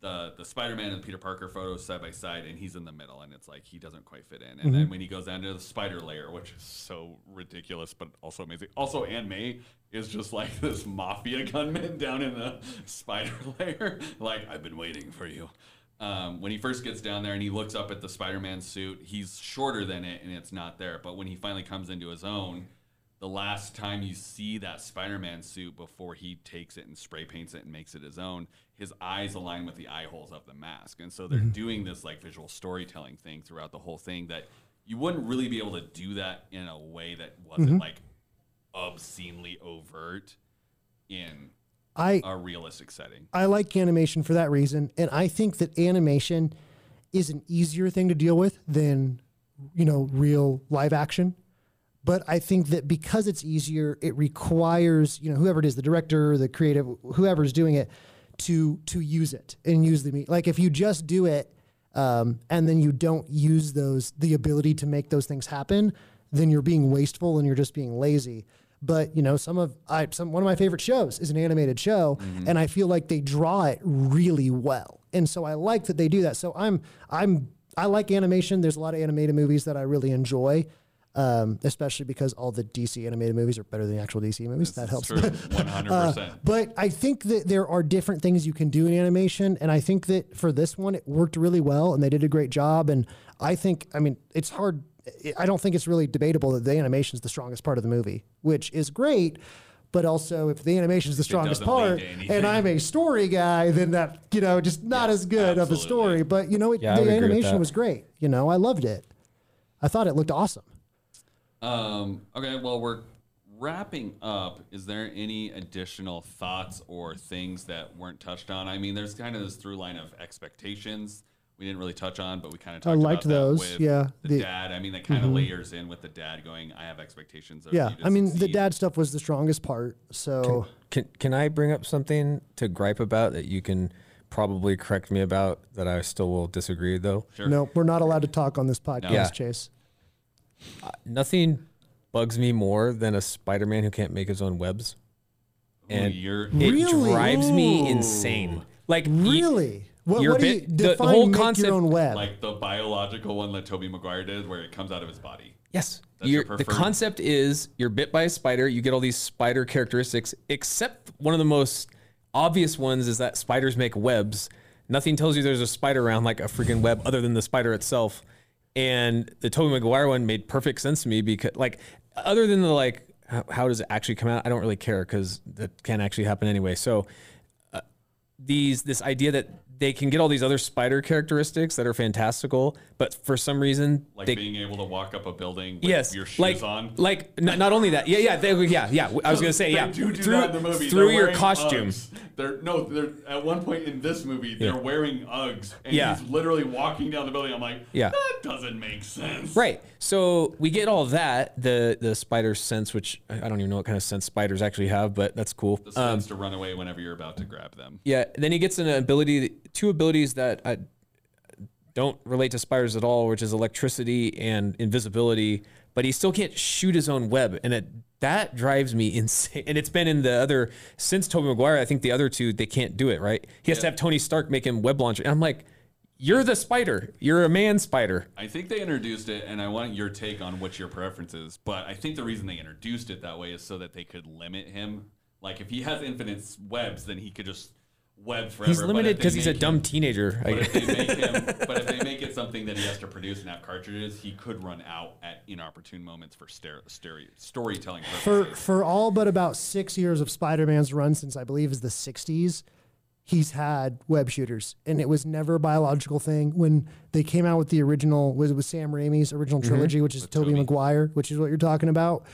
the the Spider Man and Peter Parker photos side by side, and he's in the middle, and it's like he doesn't quite fit in. And then mm-hmm. when he goes down to the spider layer, which is so ridiculous but also amazing. Also, Aunt May is just like this mafia gunman down in the spider layer. like I've been waiting for you. Um, when he first gets down there and he looks up at the Spider-Man suit, he's shorter than it, and it's not there. But when he finally comes into his own, the last time you see that Spider-Man suit before he takes it and spray paints it and makes it his own, his eyes align with the eye holes of the mask, and so they're doing this like visual storytelling thing throughout the whole thing that you wouldn't really be able to do that in a way that wasn't like obscenely overt in I a realistic setting. I like animation for that reason, and I think that animation is an easier thing to deal with than you know real live action. But I think that because it's easier, it requires you know whoever it is, the director, the creative, whoever's doing it, to to use it and use the meat. Like if you just do it um, and then you don't use those the ability to make those things happen, then you're being wasteful and you're just being lazy. But you know, some of I some one of my favorite shows is an animated show, and I feel like they draw it really well, and so I like that they do that. So I'm I'm I like animation. There's a lot of animated movies that I really enjoy, um, especially because all the DC animated movies are better than the actual DC movies. that helps. True, one hundred percent. But I think that there are different things you can do in animation, and I think that for this one, it worked really well, and they did a great job. And I think, I mean, it's hard. I don't think it's really debatable that the animation is the strongest part of the movie, which is great. But also, if the animation is the strongest part, and I'm a story guy, then that you know just not Yeah, as good of a story. But you know, it, Yeah, the animation was great. You know, I loved it. I thought it looked awesome. Um, okay, well, we're wrapping up. Is there any additional thoughts or things that weren't touched on? I mean, there's kind of this through line of expectations we didn't really touch on, but we kind of talked liked about that those, with yeah. the, The- Mm-hmm. dad. I mean, that kind of layers in with the dad going, "I have expectations." Of Yeah, you to I mean, the dad stuff was the strongest part. So Can can I bring up something to gripe about that you can probably correct me about that I still will disagree though? Sure. no, we're not allowed to talk on this podcast, Yeah. Chase. Nothing bugs me more than a Spider-Man who can't make his own webs. Ooh, And you're it Really? drives me insane. Like y- Really? What, you're what do you bit- the- the define whole make concept- your own web? like the biological one that Tobey Maguire did, where it comes out of his body. Yes. That's your You're- the concept is you're bit by a spider, you get all these spider characteristics, except one of the most obvious ones is that spiders make webs. Nothing tells you there's a spider around like a freaking web other than the spider itself. And the Tobey Maguire one made perfect sense to me because like other than the like how, how does it actually come out? I don't really care because that can't actually happen anyway. So uh, these this idea that they can get all these other spider characteristics that are fantastical, but for some reason Like they being able to walk up a building with yes, your shoes like, on. Like n- not only that, yeah, yeah, they, yeah, yeah. I was gonna say, yeah, do do through that in the movie. through They're your costume, Uggs. they're no, they're at one point in this movie they're Yeah. wearing Uggs, and Yeah. he's literally walking down the building. I'm like, Yeah. that doesn't make sense. Right. So we get all that the the spider sense, which I I don't even know what kind of sense spiders actually have, but that's cool. The sense um, to run away whenever you're about to grab them. Yeah. Then he gets an ability, two abilities that I don't relate to spiders at all, which is electricity and invisibility. But he still can't shoot his own web, and it that drives me insane. And it's been in the other since Tobey Maguire. I think the other two they can't do it. Right? He has to have Tony Stark make him web launcher, and I'm like, you're the spider. You're a man spider. I think they introduced it, and I want your take on what your preference is. But I think the reason they introduced it that way is so that they could limit him. Like if he has infinite webs, then he could just web forever. He's limited because he's a make dumb him- teenager. I But if they make him, but if they make it something that he has to produce and have cartridges, he could run out at inopportune moments for stere- stere- storytelling For purposes. for for all but about six years of Spider-Man's run since I believe is the '60s, he's had web shooters, and it was never a biological thing. When they came out with the original, was it was Sam Raimi's original mm-hmm. trilogy, which is Tobey Tobey. Maguire, which is what you're talking about.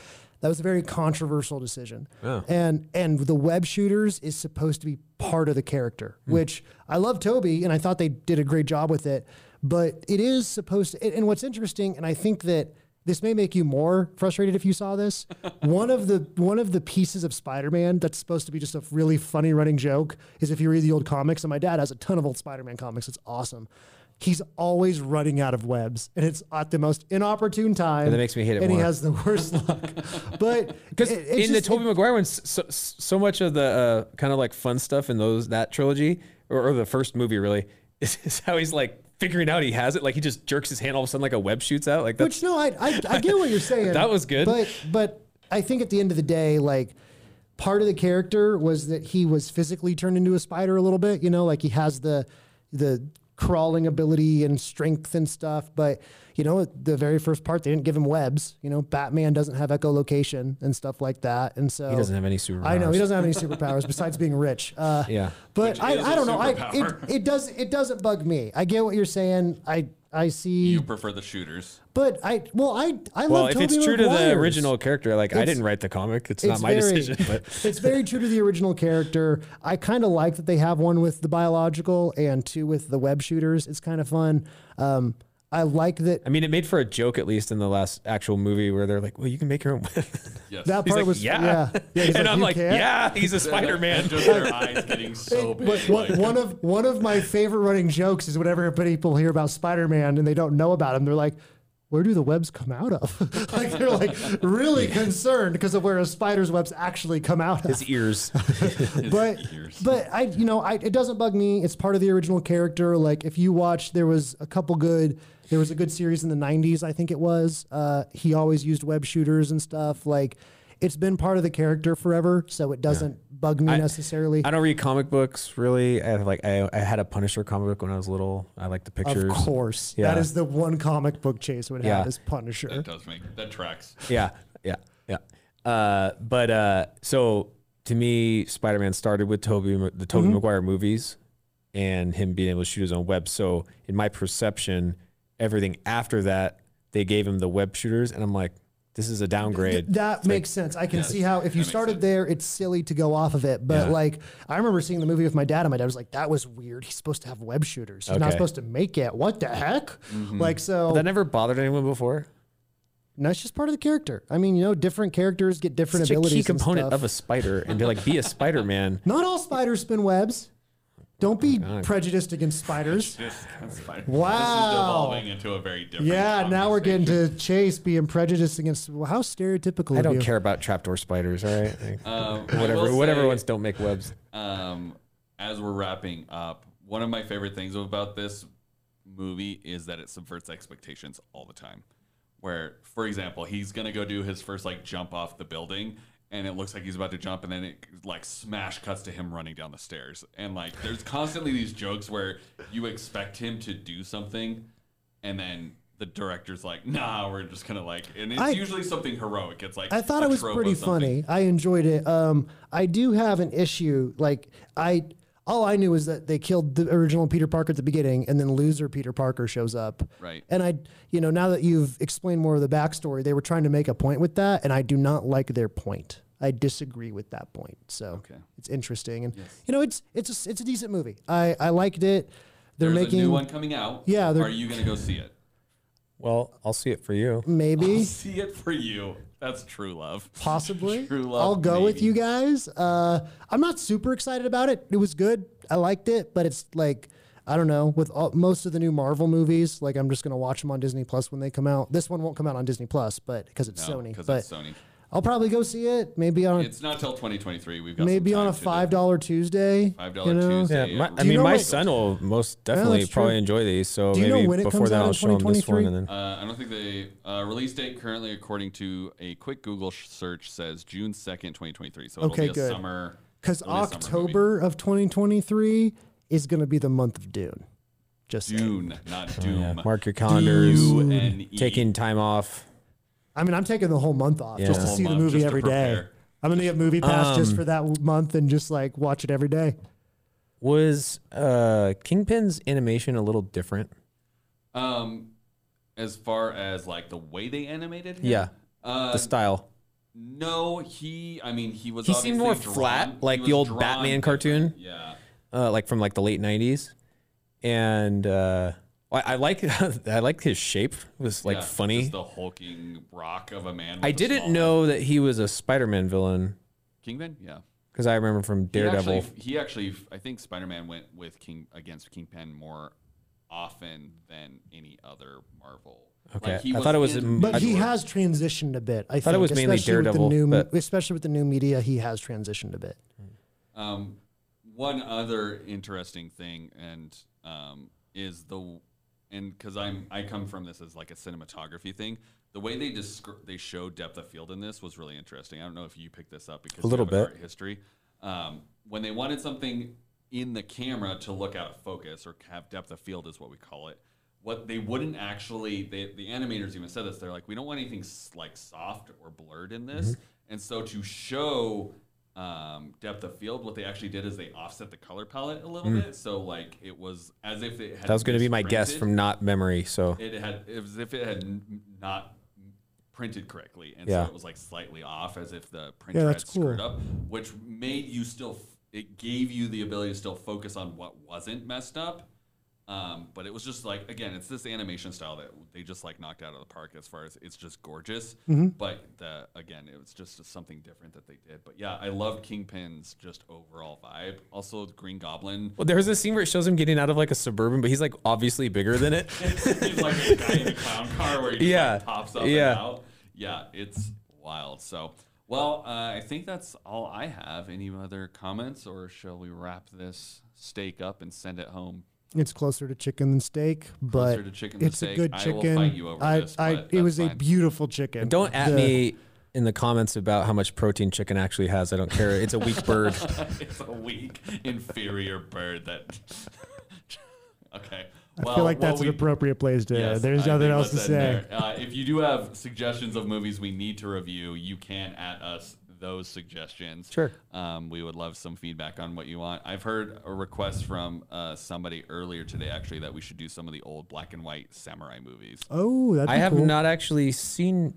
That was a very controversial decision, and and the web shooters is supposed to be part of the character, hmm. which I love Tobey, and I thought they did a great job with it. But it is supposed to, and what's interesting, and I think that this may make you more frustrated if you saw this. one of the one of the pieces of Spider-Man that's supposed to be just a really funny running joke is if you read the old comics, and my dad has a ton of old Spider-Man comics. It's awesome. He's always running out of webs, and it's at the most inopportune time. And that makes me hate it And he has the worst luck. But Because it- in the just- Tobey Maguire one, so, so much of the uh, kind of like fun stuff in those that trilogy, or, or the first movie really, is, is how he's like figuring out he has it. Like he just jerks his hand, all of a sudden like a web shoots out. Like that's Which no, I, I I get what you're saying. That was good. But but I think at the end of the day, like part of the character was that he was physically turned into a spider a little bit. You know, like he has the the crawling ability and strength and stuff. But you know, the very first part they didn't give him webs. You know, Batman doesn't have echolocation and stuff like that. And so he doesn't have any superpowers. I know he doesn't have any superpowers besides being rich. Uh, Yeah. but Which I, is I a don't know. I, it, it does it doesn't bug me. I get what you're saying. I I see, You prefer the shooters. but I well I I Well, love if it's Tobey true to the original character, like I didn't write the comic, it's, not my very- decision. But it's very true to the original character. I kind of like that they have one with the biological and two with the web shooters. It's kind of fun. Um, I like that I mean, it made for a joke at least in the last actual movie where they're like, "Well, you can make your own." web." Yes. that part like, was "Yeah,", yeah. yeah he's and I'm like, can't?" "Yeah, he's a Spider-Man." And just their eyes getting so big. But one, like- one of one of my favorite running jokes is whenever people hear about Spider-Man and they don't know about him, they're like, "Where do the webs come out of?" like they're like really concerned because of where a spider's webs actually come out of. His ears. but ears. but I you know I it doesn't bug me. It's part of the original character. Like if you watch, there was a couple good. There was a good series in the '90s, I think it was. Uh, he always used web shooters and stuff. Like it's been part of the character forever, so it doesn't bug me necessarily. I don't read comic books really. I have like I, I had a Punisher comic book when I was little. I like the pictures. Of course, Yeah. that is the one comic book Chase would Yeah. have is Punisher. that does make that tracks. Yeah, yeah, yeah. Uh, but uh, so to me, Spider-Man started with Tobey, the Tobey Mm-hmm. Maguire movies, and him being able to shoot his own web. So in my perception, everything after that, they gave him the web shooters, and I'm like, this is a downgrade. That makes sense. I can Yes, see how if you started sense. there, it's silly to go off of it. But Yeah. like, I remember seeing the movie with my dad, and my dad was like, "That was weird. He's supposed to have web shooters. He's not supposed to make it. What the heck?" Mm-hmm. Like, so that never bothered anyone before. no, it's just part of the character. I mean, you know, different characters get different Such a abilities. key and component stuff. of a spider, and to like be a Spider-Man. Not all spiders spin webs. Don't be God. prejudiced against spiders. This, that's fine. Wow. This is devolving into a very different. Yeah, now we're getting to Chase being prejudiced against. Well, how stereotypical I of don't you. care about trapdoor spiders. All right, Like, Um, I whatever, will whatever say- ones don't make webs. um, as we're wrapping up, one of my favorite things about this movie is that it subverts expectations all the time. Where, for example, he's gonna go do his first like jump off the building, and it looks like he's about to jump, and then it like smash cuts to him running down the stairs, and like there's constantly these jokes where you expect him to do something, and then. The director's like, nah, we're just gonna like, and it's I- usually something heroic. It's like I thought it was pretty funny. I enjoyed it. Um, I do have an issue. Like I, all I knew was that they killed the original Peter Parker at the beginning, and then loser Peter Parker shows up. Right. And I, you know, now that you've explained more of the backstory, they were trying to make a point with that, and I do not like their point. I disagree with that point. So Okay. it's interesting, and Yes. you know, it's it's a, it's a decent movie. I I liked it. They're There's making a new one coming out. Yeah, they're- you going to go see it? Well, I'll see it for you. maybe. I'll See it for you. That's true love. Possibly. True love, I'll go with you guys. Uh, I'm not super excited about it. It was good. I liked it, but it's like I don't know. With all, most of the new Marvel movies, like I'm just gonna watch them on Disney Plus when they come out. This one won't come out on Disney Plus, but because it's No, Sony. because it's Sony. I'll probably go see it. Maybe on It's not till 2023. We've got maybe some on a to five do- dollar Tuesday. $5 you know? Tuesday. Yeah, my, I Do you mean, know my when- son will most definitely that's probably true. enjoy these. So Do you know maybe when it before comes that, out in I'll show him this one, 2023? and then Uh, I don't think they uh, release date currently, according to a quick Google sh- search, says June 2nd, 2023. So it'll Okay, be a good. summer. Because it'll be a summer. October of 2023 is gonna be the month of Dune. Just saying. Dune, not Doom. yeah, mark your calendars. D-U-N-E. Taking time off. I mean, I'm taking the whole month off Yeah. just to Whole see the movie every day. I'm gonna get Movie Pass just Um, for that month and just like watch it every day. Was uh, Kingpin's animation a little different? Um, as far as like the way they animated him, Yeah, Uh, the style. no, he. I mean, he was. He seemed more drawn- flat, like the old Batman cartoon. Yeah. uh, like from like the late '90s, and uh, I, I like I like his shape. It was like Yeah, funny. Just the hulking rock of a man. with I a didn't small know that he was a Spider-Man villain Kingpin. Yeah. because I remember from He Daredevil. actually, he actually, I think Spider-Man went with King against Kingpin more often than any other Marvel. Okay, he I thought it was in in- But I- he has transitioned a bit. I thought think, it was mainly especially with Daredevil, the new, but- especially with the new media, he has transitioned a bit. Um, one other interesting thing, and um, is the and because I'm I come from this as like a cinematography thing. The way they descri- they show depth of field in this was really interesting. I don't know if you picked this up because A little bit. art history. Um, when they wanted something in the camera to look out of focus or have depth of field is what we call it. What they wouldn't actually, they, the animators even said this. They're like, we don't want anything s- like soft or blurred in this, Mm-hmm. and so to show um, depth of field, what they actually did is they offset the color palette a little bit. So like it was as if it had Mm. that was going to be my guess from not memory. So It had it was as if it had not printed correctly, and Yeah. so it was like slightly off, as if the printer Yeah, had screwed cool. up, which made you still. It gave you the ability to still focus on what wasn't messed up. Um, but it was just like again, it's this animation style that they just like knocked out of the park. As far as it's just gorgeous, Mm-hmm. but the again, it was just something different that they did. But yeah, I love Kingpin's just overall vibe. Also, Green Goblin. well, there's a scene where it shows him getting out of like a suburban, but he's like obviously bigger than it. He's like a guy in a clown car where he just Yeah. like pops up Yeah. and out. Yeah, it's wild. So, well, uh, I think that's all I have. Any other comments, or shall we wrap this steak up and send it home? It's closer to chicken than steak, but Closer to chicken than it's steak. a good chicken. I will chicken. fight you over I, this, I, but it was that's a fine. beautiful chicken. Don't at The- me in the comments about how much protein chicken actually has. I don't care. It's a weak bird. it's a weak, inferior bird that. okay. I feel like that's an appropriate place to. Yes, there's nothing else to say. Uh, if you do have suggestions of movies we need to review, you can at us those suggestions. Sure. Um, we would love some feedback on what you want. I've heard a request from uh, somebody earlier today, actually, that we should do some of the old black and white samurai movies. Oh, that'd I have cool. not actually seen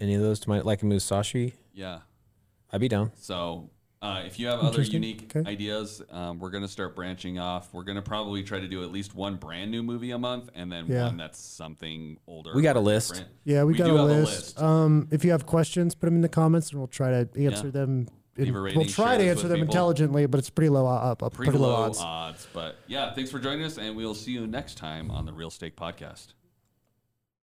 any of those to my like a Musashi. Yeah. I'd be down. So uh, if you have other unique Okay. ideas, um, we're going to start branching off. We're going to probably try to do at least one brand new movie a month and then Yeah. one that's something older. We got a list. different. Yeah, we, got do a have list. Um, if you have questions, put them in the comments, and we'll try to answer Yeah. them. Leave a we'll try to answer them people. intelligently, but it's pretty low up, up pretty, pretty low low odds. odds. But yeah, thanks for joining us, and we'll see you next time on the Real Steak Podcast.